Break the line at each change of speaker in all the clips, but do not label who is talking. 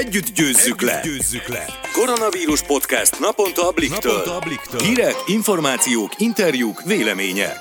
Együtt győzzük, Együtt le. győzzük le! Koronavírus podcast naponta a Bliktől. Naponta a Bliktől. Hírek, információk, interjúk, vélemények.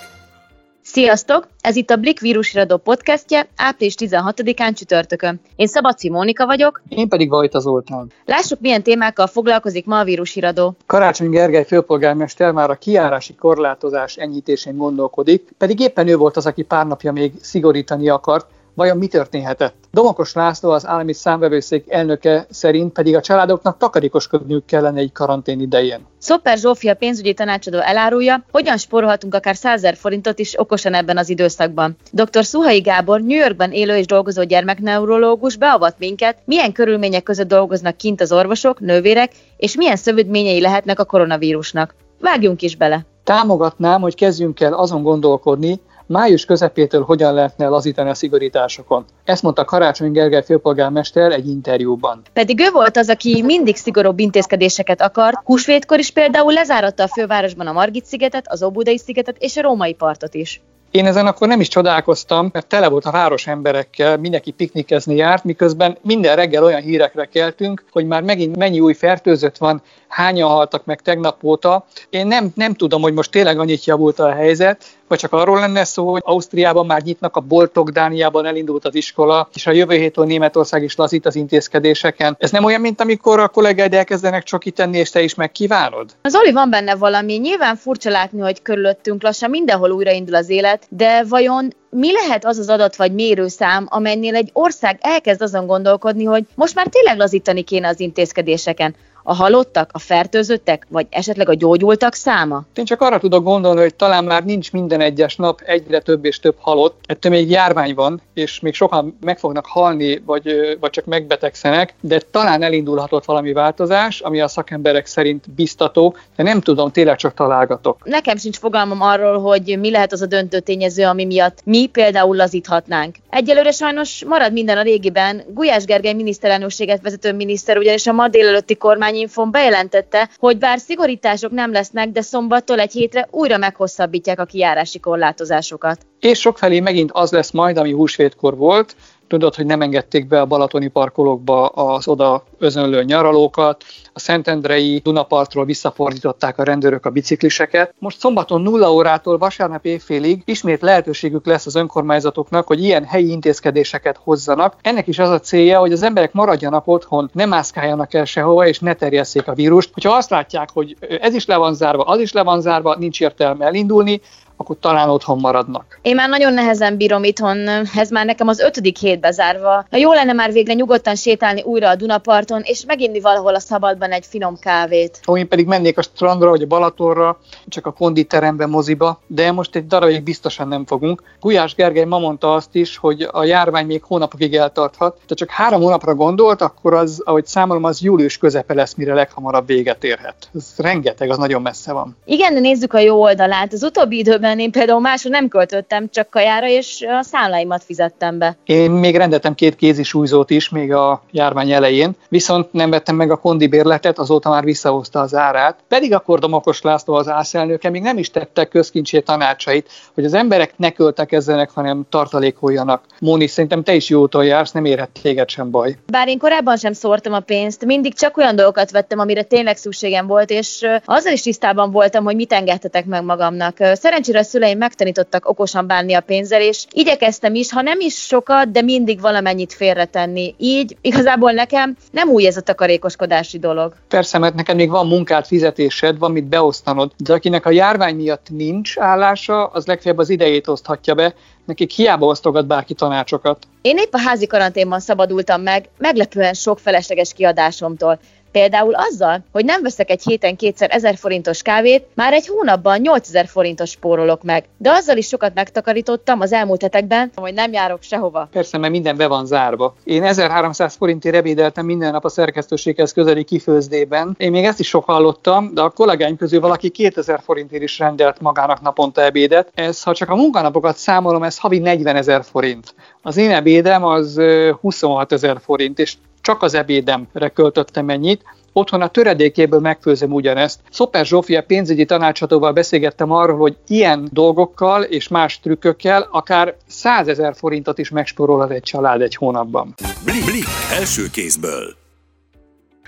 Sziasztok! Ez itt a Blik vírusiradó podcastje, április 16-án csütörtökön. Én Szabadci Mónika vagyok.
Én pedig Vajta Zoltán.
Lássuk, milyen témákkal foglalkozik ma a vírusiradó.
Karácsony Gergely főpolgármester már a kiárási korlátozás enyhítésén gondolkodik, pedig éppen ő volt az, aki pár napja még szigorítani akart, Vajon mi történhetett? Domokos László, az állami számvevőszék elnöke szerint pedig a családoknak takarékoskodniuk kellene egy karantén idején.
Szoper Zsófia pénzügyi tanácsadó elárulja, hogyan spórolhatunk akár 100 forintot is okosan ebben az időszakban. Dr. Szuhai Gábor, New Yorkban élő és dolgozó gyermekneurológus beavat minket, milyen körülmények között dolgoznak kint az orvosok, nővérek, és milyen szövődményei lehetnek a koronavírusnak. Vágjunk is bele!
Támogatnám, hogy kezdjünk el azon gondolkodni, május közepétől hogyan lehetne lazítani a szigorításokon. Ezt mondta Karácsony Gergely főpolgármester egy interjúban.
Pedig ő volt az, aki mindig szigorúbb intézkedéseket akart. Húsvétkor is például lezáratta a fővárosban a Margit-szigetet, az Óbudai szigetet és a Római partot is.
Én ezen akkor nem is csodálkoztam, mert tele volt a város emberekkel, mindenki piknikezni járt, miközben minden reggel olyan hírekre keltünk, hogy már megint mennyi új fertőzött van, hányan haltak meg tegnap óta. Én nem, nem tudom, hogy most tényleg annyit javult a helyzet, vagy csak arról lenne szó, hogy Ausztriában már nyitnak a boltok, Dániában elindult az iskola, és a jövő héttől Németország is lazít az intézkedéseken. Ez nem olyan, mint amikor a kollégáid elkezdenek csoki tenni, és te is megkívánod?
Az Oli van benne valami. Nyilván furcsa látni, hogy körülöttünk lassan mindenhol újraindul az élet, de vajon mi lehet az az adat vagy mérőszám, amelynél egy ország elkezd azon gondolkodni, hogy most már tényleg lazítani kéne az intézkedéseken? A halottak, a fertőzöttek, vagy esetleg a gyógyultak száma?
Én csak arra tudok gondolni, hogy talán már nincs minden egyes nap egyre több és több halott. Ettől még járvány van, és még sokan meg fognak halni, vagy, vagy csak megbetegszenek, de talán elindulhatott valami változás, ami a szakemberek szerint biztató, de nem tudom, tényleg csak találgatok.
Nekem sincs fogalmam arról, hogy mi lehet az a döntő tényező, ami miatt mi például lazíthatnánk. Egyelőre sajnos marad minden a régiben. Gulyás Gergely miniszterelnökséget vezető miniszter ugyanis a ma délelőtti kormány kormányinfon bejelentette, hogy bár szigorítások nem lesznek, de szombattól egy hétre újra meghosszabbítják a kijárási korlátozásokat.
És sokfelé megint az lesz majd, ami húsvétkor volt, Tudod, hogy nem engedték be a balatoni parkolókba az oda özönlő nyaralókat, a Szentendrei Dunapartról visszafordították a rendőrök a bicikliseket. Most szombaton 0 órától vasárnap évfélig ismét lehetőségük lesz az önkormányzatoknak, hogy ilyen helyi intézkedéseket hozzanak. Ennek is az a célja, hogy az emberek maradjanak otthon, ne mászkáljanak el sehova, és ne terjesszék a vírust. Hogyha azt látják, hogy ez is le van zárva, az is le van zárva, nincs értelme elindulni, akkor talán otthon maradnak.
Én már nagyon nehezen bírom itthon, ez már nekem az ötödik hét bezárva. Na jó lenne már végre nyugodtan sétálni újra a Dunaparton, és meginni valahol a szabadban egy finom kávét.
Ó, én pedig mennék a strandra vagy a Balatorra, csak a konditerembe, moziba, de most egy darabig biztosan nem fogunk. Gulyás Gergely ma mondta azt is, hogy a járvány még hónapokig eltarthat. De csak három hónapra gondolt, akkor az, ahogy számolom, az július közepe lesz, mire leghamarabb véget érhet. Ez rengeteg, az nagyon messze van.
Igen, de nézzük a jó oldalát. Az utóbbi időben hiszen én például máshol nem költöttem, csak kajára, és a számláimat fizettem be.
Én még rendeltem két kézi súlyzót is, még a járvány elején, viszont nem vettem meg a kondi bérletet, azóta már visszahozta az árát. Pedig akkor Domokos László az ászelnöke még nem is tette közkincsé tanácsait, hogy az emberek ne költekezzenek, hanem tartalékoljanak. Móni, szerintem te is jó úton jársz, nem érhet téged sem baj.
Bár én korábban sem szórtam a pénzt, mindig csak olyan dolgokat vettem, amire tényleg szükségem volt, és azzal is tisztában voltam, hogy mit engedhetek meg magamnak. Szerencsére a szüleim megtanítottak okosan bánni a pénzzel, és igyekeztem is, ha nem is sokat, de mindig valamennyit félretenni. Így igazából nekem nem új ez a takarékoskodási dolog.
Persze, mert neked még van munkát, fizetésed, van mit beosztanod, de akinek a járvány miatt nincs állása, az legfeljebb az idejét oszthatja be, nekik hiába osztogat bárki tanácsokat.
Én épp a házi karanténban szabadultam meg, meglepően sok felesleges kiadásomtól. Például azzal, hogy nem veszek egy héten kétszer 1000 forintos kávét, már egy hónapban 8000 forintos spórolok meg. De azzal is sokat megtakarítottam az elmúlt hetekben, hogy nem járok sehova.
Persze, mert minden be van zárva. Én 1300 forintért ebédeltem minden nap a szerkesztőséghez közeli kifőzdében. Én még ezt is sok hallottam, de a kollégáim közül valaki 2000 forintért is rendelt magának naponta ebédet. Ez, ha csak a munkanapokat számolom, ez havi 40 ezer forint. Az én ebédem az 26 ezer forint, és csak az ebédemre költöttem ennyit, otthon a töredékéből megfőzem ugyanezt. Szoper Zsófia pénzügyi tanácsadóval beszélgettem arról, hogy ilyen dolgokkal és más trükkökkel akár 100 ezer forintot is megspórolhat egy család egy hónapban.
Blik, blik, első kézből.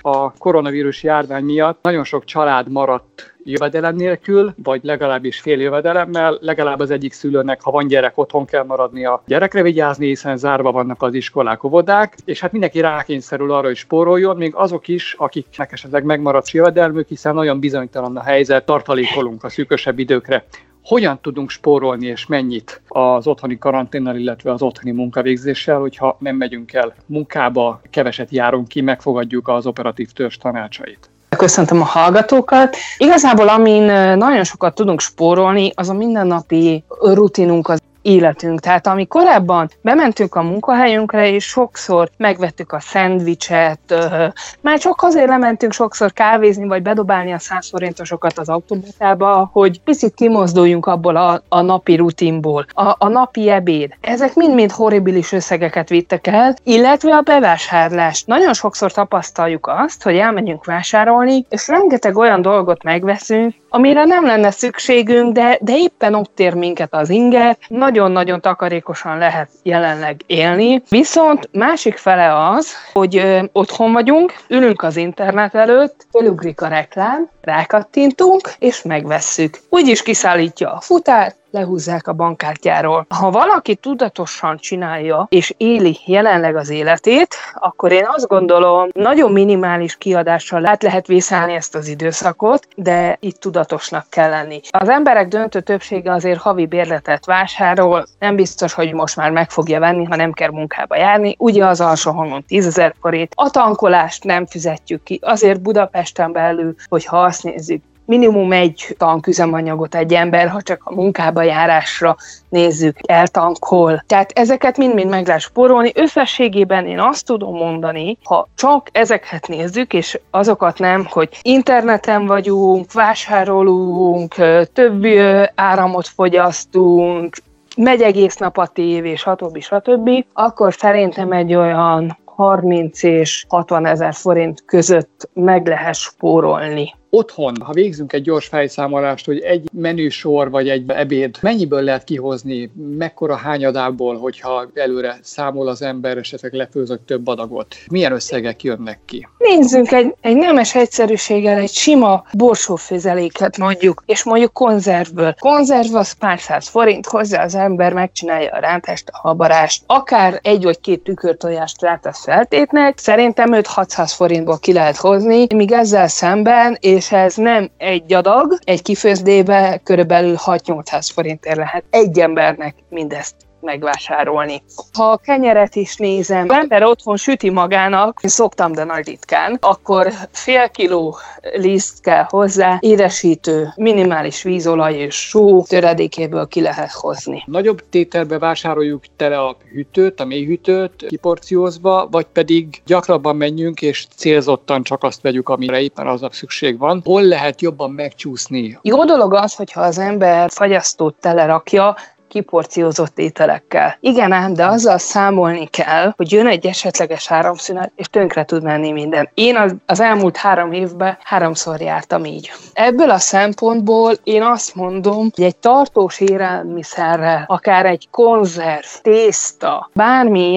a koronavírus járvány miatt nagyon sok család maradt jövedelem nélkül, vagy legalábbis fél jövedelemmel, legalább az egyik szülőnek, ha van gyerek, otthon kell maradni a gyerekre vigyázni, hiszen zárva vannak az iskolák, óvodák, és hát mindenki rákényszerül arra, hogy spóroljon, még azok is, akiknek esetleg megmaradt jövedelmük, hiszen nagyon bizonytalan a helyzet, tartalékolunk a szűkösebb időkre. Hogyan tudunk spórolni és mennyit az otthoni karanténnal, illetve az otthoni munkavégzéssel, hogyha nem megyünk el munkába, keveset járunk ki, megfogadjuk az operatív törzs tanácsait.
Köszöntöm a hallgatókat. Igazából amin nagyon sokat tudunk spórolni, az a mindennapi rutinunk, az életünk. Tehát ami korábban bementünk a munkahelyünkre, és sokszor megvettük a szendvicset, már csak azért lementünk sokszor kávézni, vagy bedobálni a száz forintosokat az automatába, hogy picit kimozduljunk abból a, a napi rutinból. A, a napi ebéd. Ezek mind-mind horribilis összegeket vittek el, illetve a bevásárlás. Nagyon sokszor tapasztaljuk azt, hogy elmegyünk vásárolni, és rengeteg olyan dolgot megveszünk, amire nem lenne szükségünk, de, de éppen ott ér minket az inger, nagyon-nagyon takarékosan lehet jelenleg élni. Viszont másik fele az, hogy ö, otthon vagyunk, ülünk az internet előtt, fölugrik a reklám, rákattintunk, és megvesszük. Úgyis kiszállítja a futárt, lehúzzák a bankkártyáról. Ha valaki tudatosan csinálja és éli jelenleg az életét, akkor én azt gondolom, nagyon minimális kiadással lehet, lehet vészállni ezt az időszakot, de itt tudatosnak kell lenni. Az emberek döntő többsége azért havi bérletet vásárol, nem biztos, hogy most már meg fogja venni, ha nem kell munkába járni. Ugye az alsó hangon 10 ezer forint. A tankolást nem fizetjük ki. Azért Budapesten belül, hogyha azt nézzük, minimum egy tanküzemanyagot egy ember, ha csak a munkába járásra nézzük, eltankol. Tehát ezeket mind-mind meg lehet spórolni. Összességében én azt tudom mondani, ha csak ezeket nézzük, és azokat nem, hogy interneten vagyunk, vásárolunk, több áramot fogyasztunk, megy egész nap a tévé, stb. stb., akkor szerintem egy olyan 30 és 60 ezer forint között meg lehet spórolni
otthon, ha végzünk egy gyors fejszámolást, hogy egy menüsor vagy egy ebéd mennyiből lehet kihozni, mekkora hányadából, hogyha előre számol az ember, esetleg lefőzök több adagot, milyen összegek jönnek ki?
Nézzünk egy, egy nemes egyszerűséggel egy sima borsófőzeléket mondjuk, és mondjuk konzervből. Konzerv az pár száz forint, hozzá az ember megcsinálja a rántást, a habarást, akár egy vagy két tükörtojást rátesz feltétnek, szerintem 5-600 forintból ki lehet hozni, míg ezzel szemben, és ez nem egy adag, egy kifőzdébe körülbelül 6-800 forintért lehet egy embernek mindezt megvásárolni. Ha a kenyeret is nézem, az ember otthon süti magának, én szoktam, de nagy ritkán, akkor fél kiló liszt kell hozzá, édesítő, minimális vízolaj és só töredékéből ki lehet hozni.
Nagyobb tételbe vásároljuk tele a hűtőt, a mélyhűtőt kiporciózva, vagy pedig gyakrabban menjünk és célzottan csak azt vegyük, amire éppen az a szükség van. Hol lehet jobban megcsúszni?
Jó dolog az, hogyha az ember fagyasztót telerakja, kiporciózott ételekkel. Igen ám, de azzal számolni kell, hogy jön egy esetleges áramszünet, és tönkre tud menni minden. Én az, az elmúlt három évben háromszor jártam így. Ebből a szempontból én azt mondom, hogy egy tartós élelmiszerrel, akár egy konzerv, tészta, bármi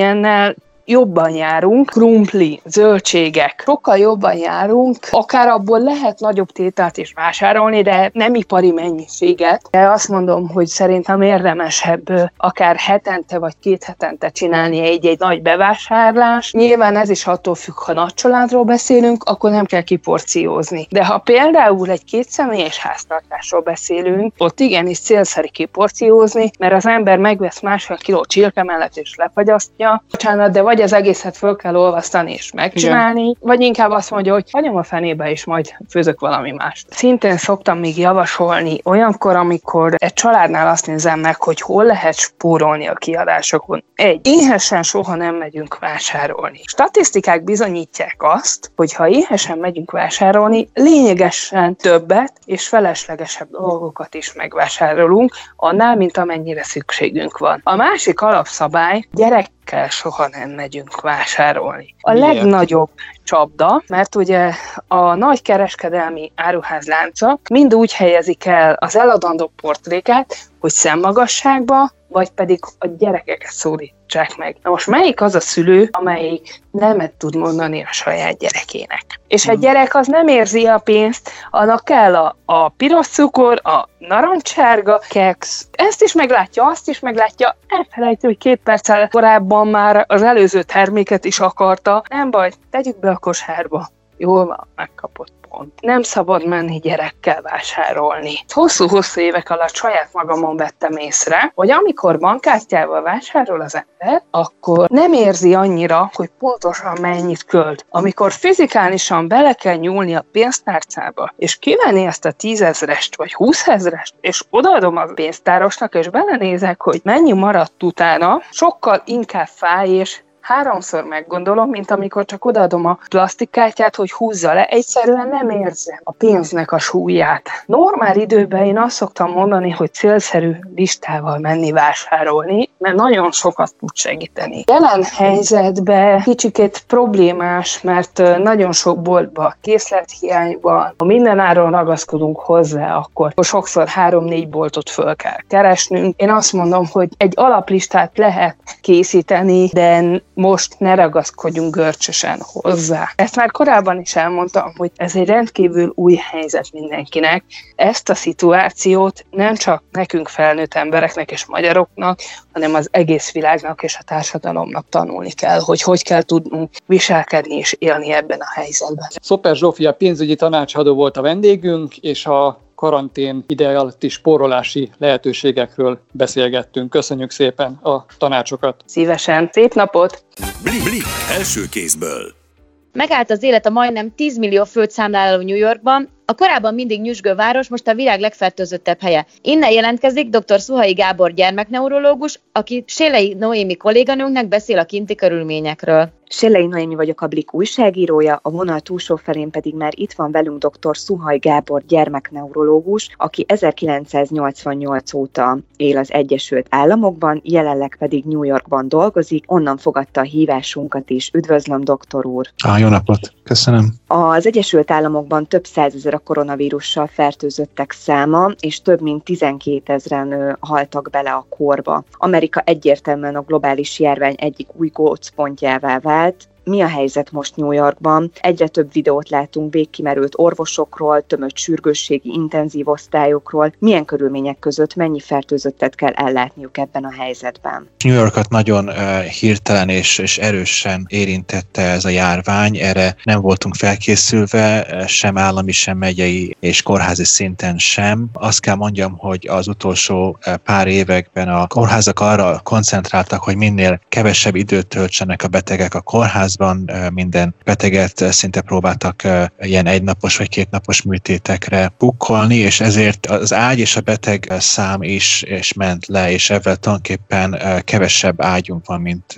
jobban járunk, krumpli, zöldségek, sokkal jobban járunk, akár abból lehet nagyobb tételt is vásárolni, de nem ipari mennyiséget. De azt mondom, hogy szerintem érdemesebb akár hetente vagy két hetente csinálni egy-egy nagy bevásárlás. Nyilván ez is attól függ, ha nagy családról beszélünk, akkor nem kell kiporciózni. De ha például egy kétszemélyes háztartásról beszélünk, ott igenis célszerű kiporciózni, mert az ember megvesz másfél kiló csirke mellett és lefagyasztja. Bocsánat, de vagy vagy az egészet föl kell olvasztani és megcsinálni, Igen. vagy inkább azt mondja, hogy hagyom a fenébe, és majd főzök valami mást. Szintén szoktam még javasolni olyankor, amikor egy családnál azt nézem meg, hogy hol lehet spórolni a kiadásokon. Egy, éhesen soha nem megyünk vásárolni. Statisztikák bizonyítják azt, hogy ha éhesen megyünk vásárolni, lényegesen többet és feleslegesebb dolgokat is megvásárolunk, annál, mint amennyire szükségünk van. A másik alapszabály, gyerek kell soha nem megyünk vásárolni. A Miért? legnagyobb csapda, mert ugye a nagy kereskedelmi áruházlánca mind úgy helyezik el az eladandó portréket, hogy szemmagasságba, vagy pedig a gyerekeket szólítsák meg. Na most melyik az a szülő, amelyik nemet tud mondani a saját gyerekének? És egy gyerek az nem érzi a pénzt, annak kell a, a piros cukor, a narancsárga keks. Ezt is meglátja, azt is meglátja, elfelejti, hogy két perccel korábban már az előző terméket is akarta. Nem baj, tegyük be a kosárba. Jól van, megkapott pont. Nem szabad menni gyerekkel vásárolni. Hosszú-hosszú évek alatt saját magamon vettem észre, hogy amikor bankkártyával vásárol az ember, akkor nem érzi annyira, hogy pontosan mennyit költ. Amikor fizikálisan bele kell nyúlni a pénztárcába, és kivenni ezt a tízezrest vagy húszezrest, és odaadom a pénztárosnak, és belenézek, hogy mennyi maradt utána, sokkal inkább fáj, és háromszor meggondolom, mint amikor csak odaadom a plastikkártyát, hogy húzza le, egyszerűen nem érzem a pénznek a súlyát. Normál időben én azt szoktam mondani, hogy célszerű listával menni vásárolni, mert nagyon sokat tud segíteni. Jelen helyzetben kicsikét problémás, mert nagyon sok boltban készlethiányban, ha mindenáron ragaszkodunk hozzá, akkor sokszor három-négy boltot föl kell keresnünk. Én azt mondom, hogy egy alaplistát lehet készíteni, de most ne ragaszkodjunk görcsösen hozzá. Ezt már korábban is elmondtam, hogy ez egy rendkívül új helyzet mindenkinek. Ezt a szituációt nem csak nekünk felnőtt embereknek és magyaroknak, hanem az egész világnak és a társadalomnak tanulni kell, hogy hogy kell tudnunk viselkedni és élni ebben a helyzetben.
Szoper Zsófia pénzügyi tanácsadó volt a vendégünk, és a karantén ide alatti spórolási lehetőségekről beszélgettünk. Köszönjük szépen a tanácsokat.
Szívesen. Szép napot!
Blik, Blik első kézből.
Megállt az élet a majdnem 10 millió főt számláló New Yorkban, a korábban mindig nyüzsgő város most a világ legfertőzöttebb helye. Innen jelentkezik dr. Szuhai Gábor gyermekneurológus, aki Sélei Noémi kolléganőnknek beszél a kinti körülményekről.
Sélei Noémi vagyok a Blik újságírója, a vonal túlsó felén pedig már itt van velünk dr. Szuhaj Gábor gyermekneurológus, aki 1988 óta él az Egyesült Államokban, jelenleg pedig New Yorkban dolgozik, onnan fogadta a hívásunkat is. Üdvözlöm, doktor úr!
Á, jó napot! Köszönöm!
Az Egyesült Államokban több százezer a koronavírussal fertőzöttek száma, és több mint 12 ezeren haltak bele a korba. Amerika egyértelműen a globális járvány egyik új gócpontjává vált, mi a helyzet most New Yorkban. Egyre több videót látunk végkimerült orvosokról, tömött sürgősségi intenzív osztályokról. Milyen körülmények között mennyi fertőzöttet kell ellátniuk ebben a helyzetben?
New Yorkot nagyon uh, hirtelen és, és erősen érintette ez a járvány. Erre nem voltunk felkészülve, sem állami, sem megyei és kórházi szinten sem. Azt kell mondjam, hogy az utolsó pár években a kórházak arra koncentráltak, hogy minél kevesebb időt töltsenek a betegek a kórház kórházban minden beteget szinte próbáltak ilyen egynapos vagy kétnapos műtétekre pukkolni, és ezért az ágy és a beteg szám is és ment le, és ezzel tulajdonképpen kevesebb ágyunk van, mint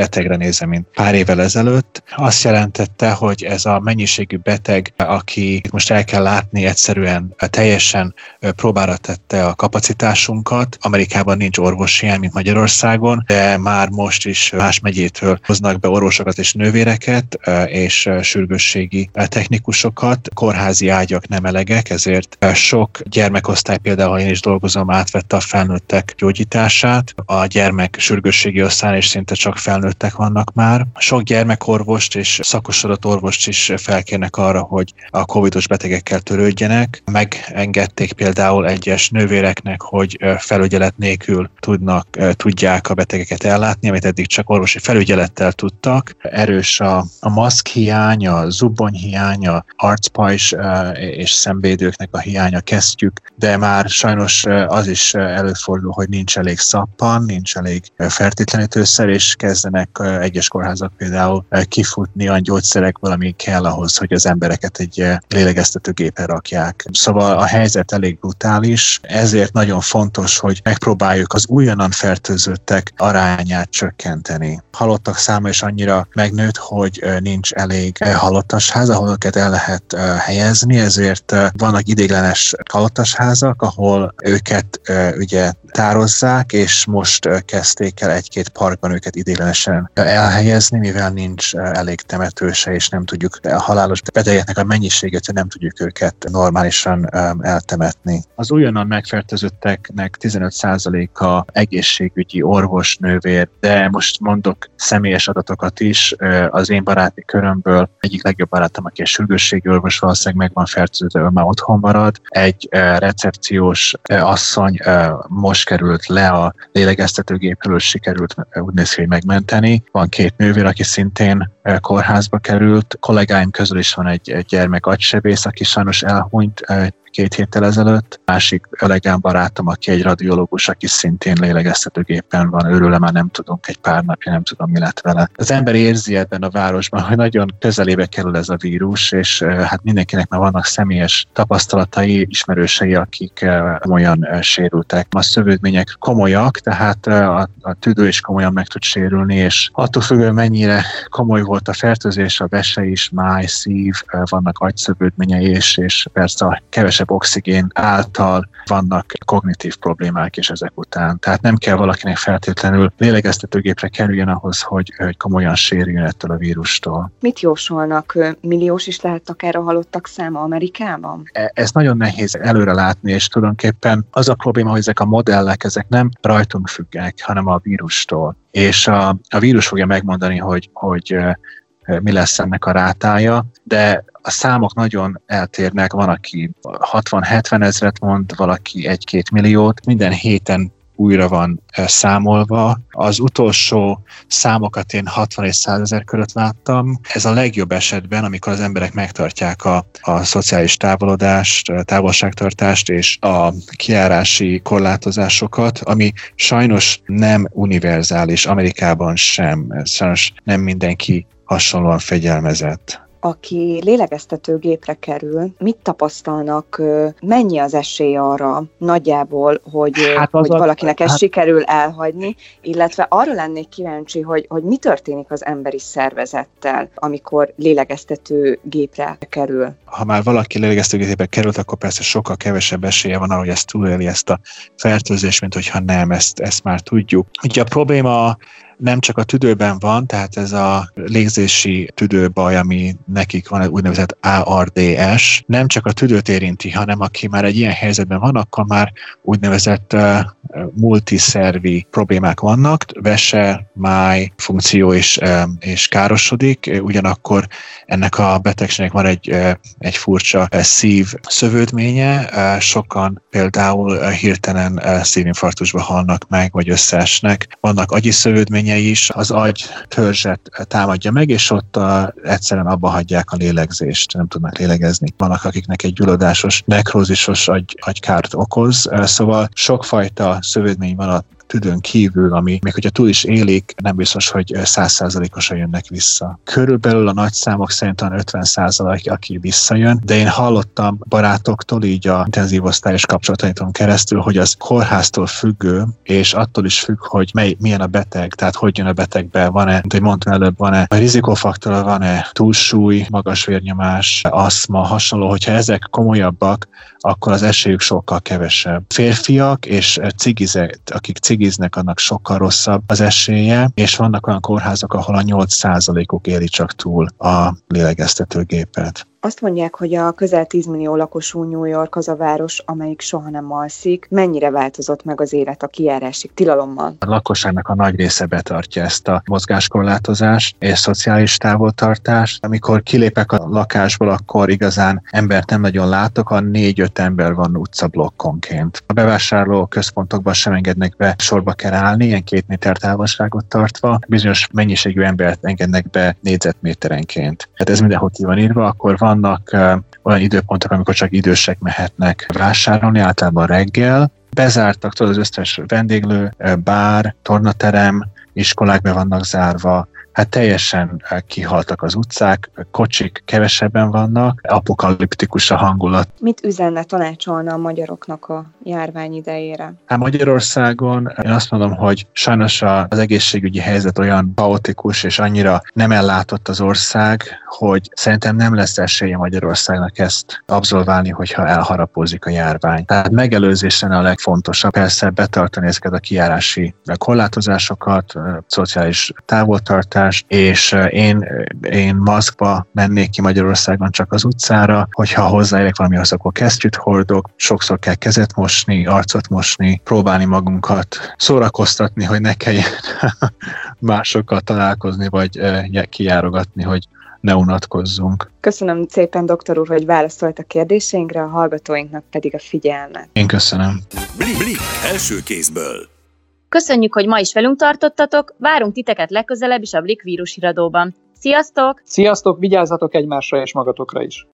betegre nézve, mint pár évvel ezelőtt. Azt jelentette, hogy ez a mennyiségű beteg, aki most el kell látni, egyszerűen teljesen próbára tette a kapacitásunkat. Amerikában nincs orvosi mint Magyarországon, de már most is más megyétől hoznak be orvosokat és nővéreket, és sürgősségi technikusokat. Kórházi ágyak nem elegek, ezért sok gyermekosztály, például ha én is dolgozom, átvette a felnőttek gyógyítását. A gyermek sürgősségi osztályon is szinte csak felnőtt felnőttek vannak már. Sok gyermekorvost és szakosodott orvost is felkérnek arra, hogy a covidos betegekkel törődjenek. Megengedték például egyes nővéreknek, hogy felügyelet nélkül tudnak, tudják a betegeket ellátni, amit eddig csak orvosi felügyelettel tudtak. Erős a, a maszk hiány, a zubbony hiány, a arcpajzs és szemvédőknek a hiánya kezdjük, de már sajnos az is előfordul, hogy nincs elég szappan, nincs elég fertőtlenítőszer, és kezdenek kezdenek egyes kórházak például kifutni olyan gyógyszerekből, ami kell ahhoz, hogy az embereket egy lélegeztetőgépen rakják. Szóval a helyzet elég brutális, ezért nagyon fontos, hogy megpróbáljuk az újonnan fertőzöttek arányát csökkenteni. Halottak száma is annyira megnőtt, hogy nincs elég halottas ház, ahol őket el lehet helyezni, ezért vannak idéglenes halottas házak, ahol őket ugye tározzák, és most kezdték el egy-két parkban őket idéglenesen elhelyezni, mivel nincs elég temetőse, és nem tudjuk a halálos betegeknek a mennyiséget, nem tudjuk őket normálisan eltemetni. Az újonnan megfertőzötteknek 15%-a egészségügyi orvos, nővér, de most mondok személyes adatokat is. Az én baráti körömből egyik legjobb barátom, aki a sürgősségi orvos valószínűleg meg van fertőzve, már otthon marad. Egy recepciós asszony most került le a lélegeztetőgépről, sikerült úgy néz ki, hogy megmenteni. Van két nővér, aki szintén kórházba került. Kollégáim közül is van egy gyermek agysebész, aki sajnos elhunyt két héttel ezelőtt. Másik ölegem barátom, aki egy radiológus, aki szintén lélegeztetőgépen van, őről már nem tudunk egy pár napja, nem tudom, mi lett vele. Az ember érzi ebben a városban, hogy nagyon közelébe kerül ez a vírus, és hát mindenkinek már vannak személyes tapasztalatai, ismerősei, akik komolyan sérültek. A szövődmények komolyak, tehát a, a tüdő is komolyan meg tud sérülni, és attól függően mennyire komoly volt a fertőzés, a vese is, máj, szív, vannak agyszövődményei, és, és persze a kevesebb oxigén által vannak kognitív problémák is ezek után. Tehát nem kell valakinek feltétlenül lélegeztetőgépre kerüljön ahhoz, hogy, hogy komolyan sérüljön ettől a vírustól.
Mit jósolnak? Milliós is lehet akár a halottak száma Amerikában?
E, ez nagyon nehéz előre látni, és tulajdonképpen az a probléma, hogy ezek a modellek, ezek nem rajtunk függnek, hanem a vírustól. És a, a vírus fogja megmondani, hogy, hogy mi lesz ennek a rátája, de a számok nagyon eltérnek, van, aki 60-70 ezret mond, valaki 1-2 milliót, minden héten újra van számolva. Az utolsó számokat én 60 és 100 ezer között láttam. Ez a legjobb esetben, amikor az emberek megtartják a, a szociális távolodást, távolságtartást és a kiárási korlátozásokat, ami sajnos nem univerzális, Amerikában sem. Sajnos nem mindenki hasonlóan fegyelmezett
aki lélegeztetőgépre kerül, mit tapasztalnak, mennyi az esély arra nagyjából, hogy, hát hogy a, valakinek ezt hát... sikerül elhagyni, illetve arra lennék kíváncsi, hogy, hogy mi történik az emberi szervezettel, amikor lélegeztetőgépre kerül.
Ha már valaki lélegeztetőgépre került, akkor persze sokkal kevesebb esélye van arra, hogy ezt túléli ezt a fertőzést, mint hogyha nem, ezt, ezt már tudjuk. Ugye a probléma nem csak a tüdőben van, tehát ez a légzési tüdőbaj, ami nekik van, úgynevezett ARDS, nem csak a tüdőt érinti, hanem aki már egy ilyen helyzetben van, akkor már úgynevezett uh, multiszervi problémák vannak, vese, máj funkció is, uh, is károsodik, ugyanakkor ennek a betegségnek van egy, egy furcsa szív szövődménye, sokan például hirtelen szívinfarktusba halnak meg, vagy összeesnek. Vannak agyi szövődmények, eredménye is az agy törzset támadja meg, és ott a, egyszerűen abba hagyják a lélegzést, nem tudnak lélegezni. Vannak, akiknek egy gyulladásos, nekrózisos agy, agykárt okoz, szóval sokfajta szövődmény van a tüdőn kívül, ami még hogyha túl is élik, nem biztos, hogy százszázalékosan jönnek vissza. Körülbelül a nagy számok szerint 50 százalék, aki visszajön, de én hallottam barátoktól, így a intenzív osztályos kapcsolataimon keresztül, hogy az kórháztól függő, és attól is függ, hogy mely, milyen a beteg, tehát hogy jön a betegbe, van-e, mint hogy mondtam előbb, van-e a rizikófaktor, van-e túlsúly, magas vérnyomás, aszma, hasonló, hogyha ezek komolyabbak, akkor az esélyük sokkal kevesebb. Férfiak és cigizek, akik cigiznek, annak sokkal rosszabb az esélye, és vannak olyan kórházak, ahol a 8%-uk éli csak túl a lélegeztetőgépet.
Azt mondják, hogy a közel 10 millió lakosú New York az a város, amelyik soha nem alszik. Mennyire változott meg az élet a kijárási tilalommal?
A lakosságnak a nagy része betartja ezt a mozgáskorlátozást és szociális távoltartást. Amikor kilépek a lakásból, akkor igazán embert nem nagyon látok, a négy-öt ember van utcablokkonként. A bevásárló központokban sem engednek be, sorba kell állni, ilyen két méter távolságot tartva. Bizonyos mennyiségű embert engednek be négyzetméterenként. Hát ez mindenhol ki van írva, akkor van vannak olyan időpontok, amikor csak idősek mehetnek vásárolni, általában reggel. Bezártak tudod, az összes vendéglő, bár, tornaterem, iskolák be vannak zárva, hát teljesen kihaltak az utcák, kocsik kevesebben vannak, apokaliptikus a hangulat.
Mit üzenne, tanácsolna a magyaroknak a járvány idejére?
Hát Magyarországon én azt mondom, hogy sajnos az egészségügyi helyzet olyan kaotikus és annyira nem ellátott az ország, hogy szerintem nem lesz esélye Magyarországnak ezt abszolválni, hogyha elharapozik a járvány. Tehát megelőzésen a legfontosabb, persze betartani ezeket a kijárási korlátozásokat, szociális távoltartást, és én, én maszkba mennék ki Magyarországon csak az utcára, hogyha hozzáérek valamihoz, akkor kesztyűt hordok, sokszor kell kezet mosni, arcot mosni, próbálni magunkat szórakoztatni, hogy ne kelljen másokkal találkozni, vagy kijárogatni, hogy ne unatkozzunk.
Köszönöm szépen, doktor úr, hogy válaszolt a kérdéseinkre, a hallgatóinknak pedig a figyelmet.
Én köszönöm.
Blik, blik, első kézből.
Köszönjük, hogy ma is velünk tartottatok, várunk titeket legközelebb is a Blik vírus híradóban. Sziasztok!
Sziasztok, vigyázzatok egymásra és magatokra is!